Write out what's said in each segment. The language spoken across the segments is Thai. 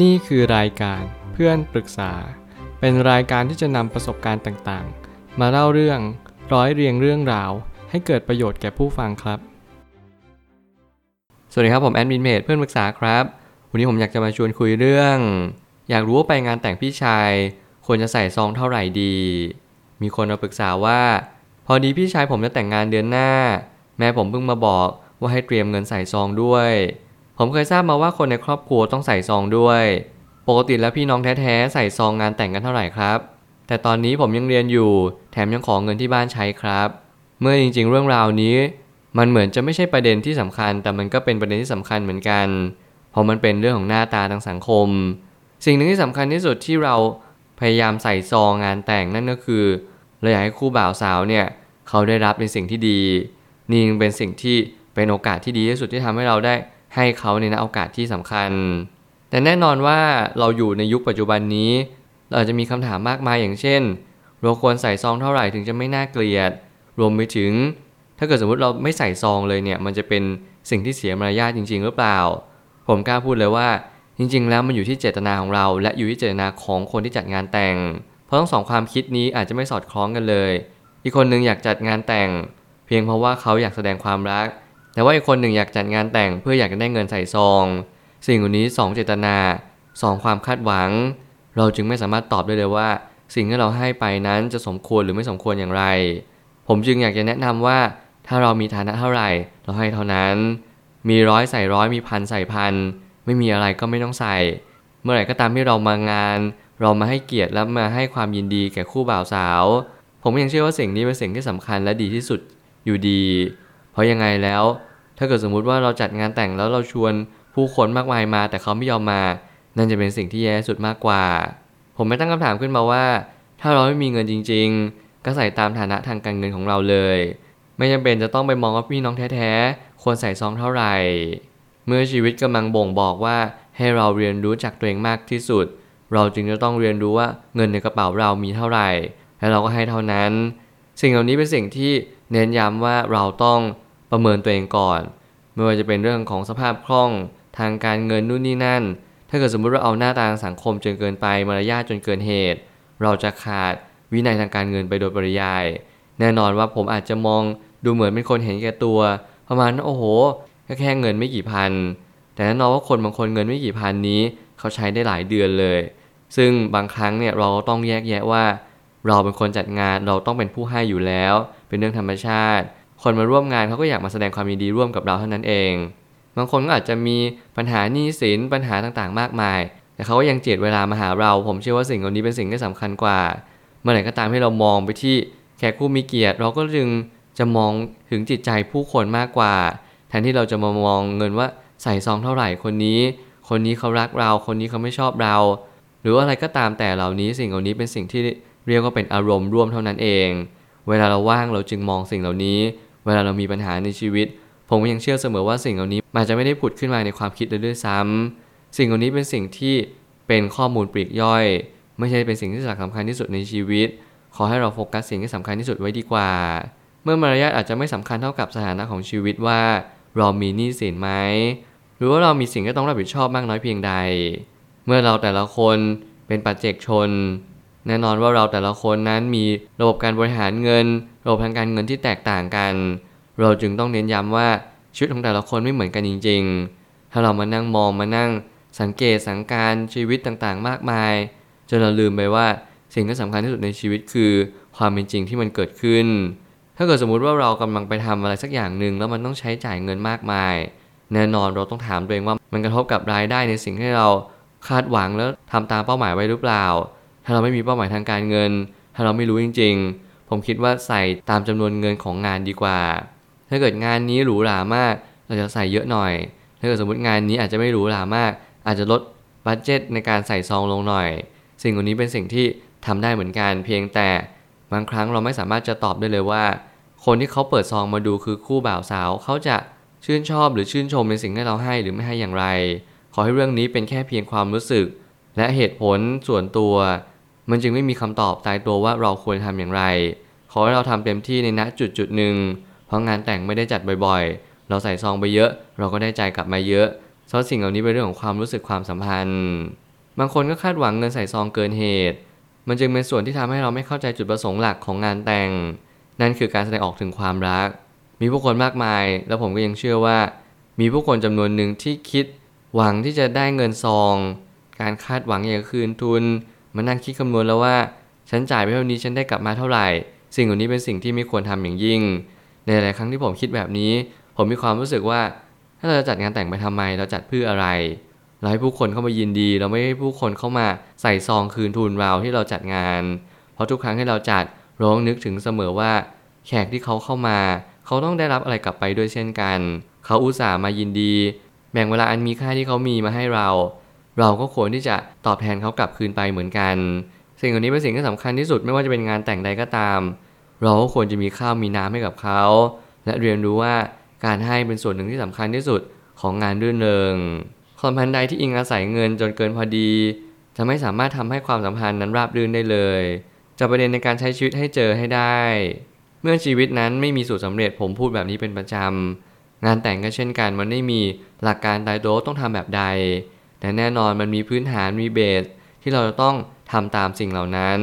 นี่คือรายการเพื่อนปรึกษา เป็นรายการที่จะนำประสบการณ์ต่างๆ มาเล่าเรื่องร้อยเรียงเรื่องราว ให้เกิดประโยชน์แก่ผู้ฟังครับ สวัสดีครับผมแอดมินเมดเพื่อนปรึกษาครับ วันนี้ผมอยากจะมาชวนคุยเรื่อง อยากรู้ว่าไปงานแต่งพี่ชายควรจะใส่ซองเท่าไหร่ดี มีคนมาปรึกษาว่า พอดีพี่ชายผมจะแต่งงานเดือนหน้า แม่ผมเพิ่งมาบอกว่าให้เตรียมเงินใส่ซองด้วย ผมเคยทราบมาว่าคนในครอบครัวต้องใส่ซองด้วย ปกติแล้วพี่น้องแท้ๆใส่ซองงานแต่งกันเท่าไหร่ครับ แต่ตอนนี้ผมยังเรียนอยู่ แถมยังขอเงินที่บ้านใช้ครับ เมื่อจริง ๆ เรื่องราวนี้ มันเหมือนจะไม่ใช่ประเด็นที่สำคัญ แต่มันก็เป็นประเด็นที่สำคัญเหมือนกัน เพราะมันเป็นเรื่องของหน้าตาทางสังคม สิ่งหนึ่งที่สำคัญที่สุดที่เราพยายามใส่ซองงานแต่งนั่นก็คือเราอยากให้คู่บ่าวสาวเนี่ยเขาได้รับในสิ่งที่ดี นี่ยังเป็นสิ่งที่เป็นโอกาสที่ดีที่สุดที่ทำให้เราได้ ให้เขาในโอกาสที่สำคัญ แต่แน่นอนว่าเราอยู่ในยุคปัจจุบันนี้ เราอาจจะมีคำถามมากมายอย่างเช่น เราควรใส่ซองเท่าไหร่ถึงจะไม่น่าเกลียด รวมไปถึง ถ้าเกิดสมมติเราไม่ใส่ซองเลยเนี่ย มันจะเป็นสิ่งที่เสียมารยาทจริง ๆ หรือเปล่า ผมกล้าพูดเลยว่า จริง ๆ แล้วมันอยู่ที่เจตนาของเรา และอยู่ที่เจตนาของคนที่จัดงานแต่ง เพราะทั้งสองความคิดนี้อาจจะไม่สอดคล้องกันเลย อีกคนหนึ่งอยากจัดงานแต่ง เพียงเพราะว่าเขาอยากแสดงความรัก แต่ว่าอีกคนหนึ่งอยากจัดงานแต่งเพื่ออยากจะได้เงินใส่ซอง สิ่งเหล่านี้สองเจตนาสองความคาดหวัง เราจึงไม่สามารถตอบได้เลยว่า สิ่งที่เราให้ไปนั้นจะสมควรหรือไม่สมควรอย่างไร ผมจึงอยากจะแนะนำว่าถ้าเรามีฐานะเท่าไหร่ เราให้เท่านั้น มีร้อยใส่ร้อยมีพันใส่พันไม่มีอะไรก็ไม่ต้องใส่ เมื่อไหร่ก็ตามที่เรามางาน เรามาให้เกียรติและมาให้ความยินดีแก่คู่บ่าวสาว ผมยังเชื่อว่าสิ่งนี้เป็นสิ่งที่สำคัญและดีที่สุดอยู่ดี เพราะยังไงแล้ว ถ้าเกิดสมมุติว่าเราจัดงานแต่งแล้วเราชวนผู้คนมากมายมา แต่เขาไม่ยอมมา นั่นจะเป็นสิ่งที่แย่สุดมากกว่า ผมไม่ตั้งคำถามขึ้นมาว่า ถ้าเราไม่มีเงินจริง ๆ ก็ใส่ตามฐานะทางการเงินของเราเลย ไม่จำเป็นจะต้องไปมองว่าพี่น้องแท้ๆควรใส่ซองเท่าไหร่ เมื่อชีวิตกำลังบ่งบอกว่าให้เราเรียนรู้จากตัวเองมากที่สุด เราจึงจะต้องเรียนรู้ว่าเงินในกระเป๋าเรามีเท่าไหร่ และเราก็ให้เท่านั้น สิ่งเหล่านี้เป็นสิ่งที่เน้นย้ำว่าเราต้อง ประเมินตัวเองก่อน ไม่ว่าจะเป็นเรื่องของสภาพคล่องทางการเงินนู่นนี่นั่น ถ้าเกิดสมมุติเราเอาหน้าตาสังคมจนเกินไปมารยาทจนเกินเหตุ เราจะขาดวินัยทางการเงินไปโดยปริยาย แน่นอนว่าผมอาจจะมองดูเหมือนเป็นคนเห็นแก่ตัว ประมาณโอ้โหแค่แค่เงินไม่กี่พัน แต่แน่นอนว่าคนบางคนเงินไม่กี่พันนี้ เขาใช้ได้หลายเดือนเลย ซึ่งบางครั้งเนี่ยเราต้องแยกแยะว่า เราเป็นคนจัดงานเราต้องเป็นผู้ให้อยู่แล้ว เป็นเรื่องธรรมชาติ คนมาร่วมงานเขาก็อยากมาแสดงความยินดีร่วมกับเราเท่านั้นเอง บางคนก็อาจจะมีปัญหาหนี้สินปัญหาต่างๆ มากมาย แต่เขาก็ยังเจียดเวลามาหาเรา ผมเชื่อว่าสิ่งเหล่านี้เป็นสิ่งที่สำคัญกว่า เมื่อไหร่ก็ตามที่เรามองไปที่แขกผู้มีเกียรติ เราก็จึงจะมองถึงจิตใจผู้คนมากกว่า แทนที่เราจะมามองเงินว่าใส่ซองเท่าไหร่คนนี้ คนนี้เขารักเรา คนนี้เขาไม่ชอบเรา หรืออะไรก็ตามแต่เหล่านี้สิ่งเหล่านี้เป็นสิ่งที่เรียกว่าเป็นอารมณ์ร่วมเท่านั้นเอง เวลาเราว่างเราจึงมองสิ่งเหล่านี้ เวลาเรามีปัญหาในชีวิต ผมก็ยังเชื่อเสมอว่าสิ่งเหล่านี้มันจะไม่ได้ผุดขึ้นมาในความคิดเลยด้วยซ้ำสิ่งเหล่านี้เป็นสิ่งที่เป็นข้อมูลปลีกย่อย ไม่ใช่เป็นสิ่งที่สำคัญที่สุดในชีวิต ขอให้เราโฟกัสสิ่งที่สำคัญที่สุดไว้ดีกว่า เมื่อมารยาทอาจจะไม่สำคัญเท่ากับสถานะของชีวิตว่า เรามีหนี้สินไหมหรือว่าเรามีสิ่งที่ต้องรับผิดชอบมากน้อยเพียงใด เมื่อเราแต่ละคนเป็นปัจเจกชน แน่นอนว่าเราแต่ละคนนั้นมีระบบการบริหารเงิน ระบบทางการเงินที่แตกต่างกัน เราจึงต้องเน้นย้ำว่าชีวิตของแต่ละคนไม่เหมือนกันจริง ๆ ถ้าเรามานั่งมองมานั่ง สังเกตสังการชีวิตต่างๆ มากมายจนเราลืมไปว่าสิ่งที่สำคัญที่สุดในชีวิตคือ ความเป็นจริงที่มันเกิดขึ้น ถ้าเกิดสมมุติว่าเรากำลังไปทำอะไรสักอย่างหนึ่งแล้วมันต้องใช้จ่ายเงินมากมาย แน่นอนเราต้องถามตัวเองว่ามันกระทบกับรายได้ในสิ่งที่เราคาดหวังแล้วทำตามเป้าหมายไว้หรือเปล่า ถ้าเราไม่มีเป้าหมายทางการเงิน ถ้าเราไม่รู้จริง ๆ ผมคิดว่าใส่ตามจำนวนเงินของงานดีกว่า ถ้าเกิดงานนี้หรูหรามาก เราจะใส่เยอะหน่อย ถ้าเกิดสมมติงานนี้อาจจะไม่หรูหรามาก อาจจะลดบัตเจตในการใส่ซองลงหน่อย สิ่งเหล่านี้เป็นสิ่งที่ทำได้เหมือนกัน เพียงแต่บางครั้งเราไม่สามารถจะตอบได้เลยว่า คนที่เขาเปิดซองมาดูคือคู่บ่าวสาวเขาจะชื่นชอบหรือชื่นชมในสิ่งที่เราให้หรือไม่ให้อย่างไร ขอให้เรื่องนี้เป็นแค่เพียงความรู้สึก และเหตุผลส่วนตัว มันจึงไม่มีคำตอบตายตัวว่าเราควรทำอย่างไร ขอให้เราทำเต็มที่ในณจุดจุดหนึ่ง เพราะงานแต่งไม่ได้จัดบ่อยๆ เราใส่ซองไปเยอะ เราก็ได้ใจกลับมาเยอะเพราะสิ่งเหล่านี้เป็นเรื่องของความรู้สึกความสัมพันธ์ บางคนก็คาดหวังเงินใส่ซองเกินเหตุ มันจึงเป็นส่วนที่ทำให้เราไม่เข้าใจจุดประสงค์หลักของงานแต่ง นั่นคือการแสดงออกถึงความรัก มีผู้คนมากมาย แล้วผมก็ยังเชื่อว่า มีผู้คนจำนวนหนึ่งที่คิด หวังที่จะได้เงินซอง การคาดหวังอยากคืนทุน มานั่งคิดคำนวณแล้วว่า ฉันจ่ายไปเท่านี้ฉันได้กลับมาเท่าไหร่ สิ่งเหล่านี้เป็นสิ่งที่ไม่ควรทำอย่างยิ่ง ในหลายครั้งที่ผมคิดแบบนี้ ผมมีความรู้สึกว่า ถ้าเราจะจัดงานแต่งไปทำไม เราจัดเพื่ออะไร เราให้ผู้คนเข้ามายินดี เราไม่ให้ผู้คนเข้ามาใส่ซองคืนทุนเราที่เราจัดงาน เพราะทุกครั้งที่เราจัดร้องนึกถึงเสมอว่า แขกที่เขาเข้ามา เขาต้องได้รับอะไรกลับไปด้วยเช่นกัน เขาอุตส่าห์มายินดี แบ่งเวลาอันมีค่าที่เขามีมาให้เรา เราก็ควรที่จะตอบแทนเขากลับคืนไปเหมือนกัน สิ่งเหล่านี้เป็นสิ่งที่สำคัญที่สุดไม่ว่าจะเป็นงานแต่งใดก็ตาม เราก็ควรจะมีข้าวมีน้ำให้กับเขา และเรียนรู้ว่าการให้เป็นส่วนหนึ่งที่สำคัญที่สุดของงานรื่นเริงความพันใดที่อิงอาศัยเงินจนเกินพอดีจะไม่สามารถทำให้ความสัมพันธ์นั้นราบรื่นได้เลยจะประเด็นในการใช้ชีวิตให้เจอให้ได้ เมื่อชีวิตนั้นไม่มีสูตรสำเร็จผมพูดแบบนี้เป็นประจำงานแต่งก็เช่นกันมันไม่มีหลักการตายโดต้องทำแบบใด แต่แน่นอนมันมีพื้นฐานมีเบส ที่เราจะต้องทำตามสิ่งเหล่านั้น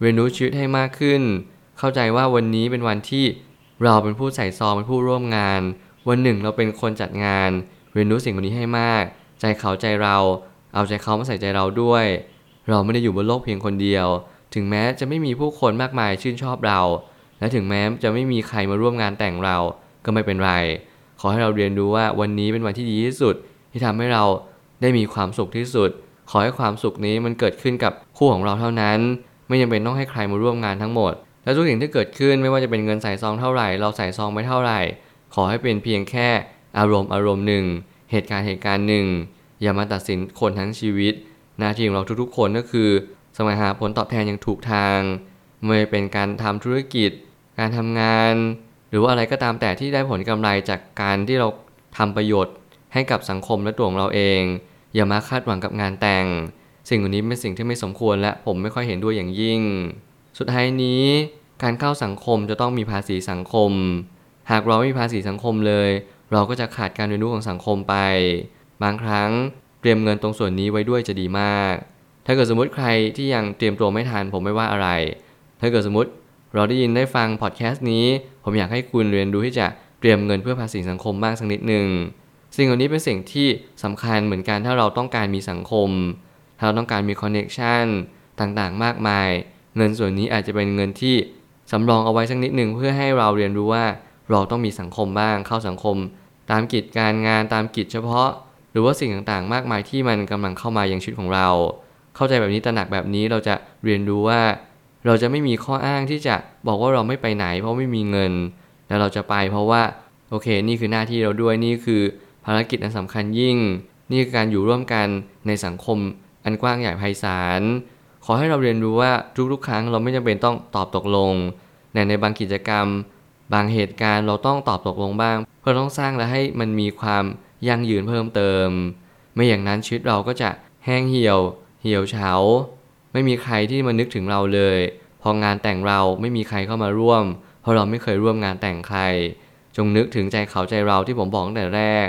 เรียนรู้ชีวิตให้มากขึ้น เข้าใจว่าวันนี้เป็นวันที่เราเป็นผู้ใส่ซองเป็นผู้ร่วมงาน วันหนึ่งเราเป็นคนจัดงาน เรียนรู้สิ่งเหล่านี้ให้มาก ใจเขาใจเรา เอาใจเขามาใส่ใจเราด้วย เราไม่ได้อยู่บนโลกเพียงคนเดียว ถึงแม้จะไม่มีผู้คนมากมายชื่นชอบเรา และถึงแม้จะไม่มีใครมาร่วมงานแต่งเราก็ไม่เป็นไร ขอให้เราเรียนรู้ว่าวันนี้เป็นวันที่ดีที่สุด ที่ทำให้เรา ได้มีความสุขที่สุด ขอให้ความสุขนี้มันเกิดขึ้นกับคู่ของเราเท่านั้น ไม่จำเป็นต้องให้ใครมาร่วมงานทั้งหมด และทุกสิ่งที่เกิดขึ้นไม่ว่าจะเป็นเงินใส่ซองเท่าไหร่ เราใส่ซองไม่เท่าไหร่ ขอให้เป็นเพียงแค่อารมณ์อารมณ์หนึ่ง เหตุการณ์เหตุการณ์หนึ่ง อย่ามาตัดสินคนทั้งชีวิต หน้าที่ของเราทุกๆ คนก็คือแสวงหาผลตอบแทนอย่างถูกทางไม่ว่าเป็นการทำธุรกิจ การทำงาน หรือว่าอะไรก็ตามแต่ที่ได้ผลกำไรจากการที่เราทำประโยชน์ให้กับสังคมและตัวของเราเอง อย่ามาคาดหวังกับงานแต่ง สิ่งเหล่านี้เป็นสิ่งที่ไม่สมควรและผมไม่ค่อยเห็นด้วยอย่างยิ่ง สุดท้ายนี้ การเข้าสังคมจะต้องมีภาษีสังคม หากเราไม่มีภาษีสังคมเลย เราก็จะขาดการเรียนรู้ของสังคมไป บางครั้งเตรียมเงินตรงส่วนนี้ไว้ด้วยจะดีมาก ถ้าเกิดสมมติใครที่ยังเตรียมตัวไม่ทันผมไม่ว่าอะไร ถ้าเกิดสมมติเราได้ยินได้ฟังพอดแคสต์นี้ ผมอยากให้คุณเรียนรู้ที่จะเตรียมเงินเพื่อภาษีสังคมบ้างสักนิดหนึ่ง สิ่งเหล่านี้เป็นสิ่งที่สำคัญเหมือนกันถ้าเราต้องการมีสังคม ถ้าเราต้องการมี connection ต่างๆ มากมาย เงินส่วนนี้อาจจะเป็นเงินที่สำรองเอาไว้สักนิดหนึ่งเพื่อให้เราเรียนรู้ว่าเราต้องมีสังคมบ้างเข้าสังคม ตามกิจการงานตามกิจเฉพาะ หรือว่าสิ่งต่างๆ มากมายที่มันกำลังเข้ามายังชีวิตของเรา เข้าใจแบบนี้ตระหนักแบบนี้เราจะเรียนรู้ว่า เราจะไม่มีข้ออ้างที่จะบอกว่าเราไม่ไปไหน เพราะไม่มีเงิน แล้วเราจะไปเพราะว่าโอเค นี่คือหน้าที่เราด้วยนี่คือารกิจอันสำคัญยิ่ง นี่คือการอยู่ร่วมกันในสังคมอันกว้างใหญ่ไพศาล ขอให้เราเรียนรู้ว่าทุกๆ ครั้งเราไม่จำเป็นต้องตอบตกลงแต่ในบางกิจกรรม บางเหตุการณ์เราต้องตอบตกลงบ้าง เพื่อต้องสร้างและให้มันมีความยั่งยืนเพิ่มเติม ไม่อย่างนั้นชีวิตเราก็จะแห้งเหี่ยว เหี่ยวเฉา ไม่มีใครที่มานึกถึงเราเลย พองานแต่งเราไม่มีใครเข้ามาร่วม เพราะเราไม่เคยร่วมงานแต่งใคร จงนึกถึงใจเขาใจเราที่ผมบอกตั้งแต่แรก